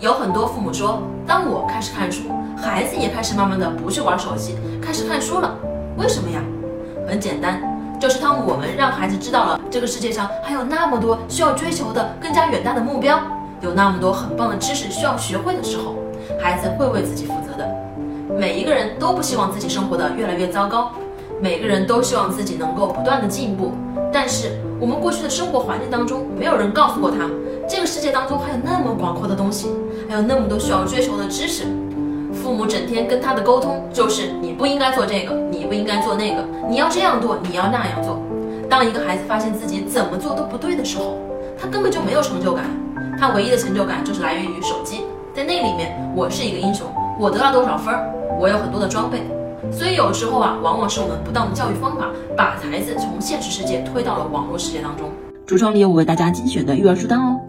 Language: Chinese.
有很多父母说，当我开始看书，孩子也开始慢慢的不去玩手机，开始看书了。为什么呀？很简单，就是当我们让孩子知道了这个世界上还有那么多需要追求的更加远大的目标，有那么多很棒的知识需要学会的时候，孩子会为自己负责的。每一个人都不希望自己生活的越来越糟糕，每个人都希望自己能够不断的进步，但是。我们过去的生活环境当中，没有人告诉过他，这个世界当中还有那么广阔的东西，还有那么多需要追求的知识。父母整天跟他的沟通就是你不应该做这个，你不应该做那个，你要这样做，你要那样做。当一个孩子发现自己怎么做都不对的时候，他根本就没有成就感，他唯一的成就感就是来源于手机，在那里面我是一个英雄，我得了多少分，我有很多的装备。所以有时候啊，往往是我们不当的教育方法，把孩子从现实世界推到了网络世界当中。橱窗里有我为大家精选的育儿书单哦。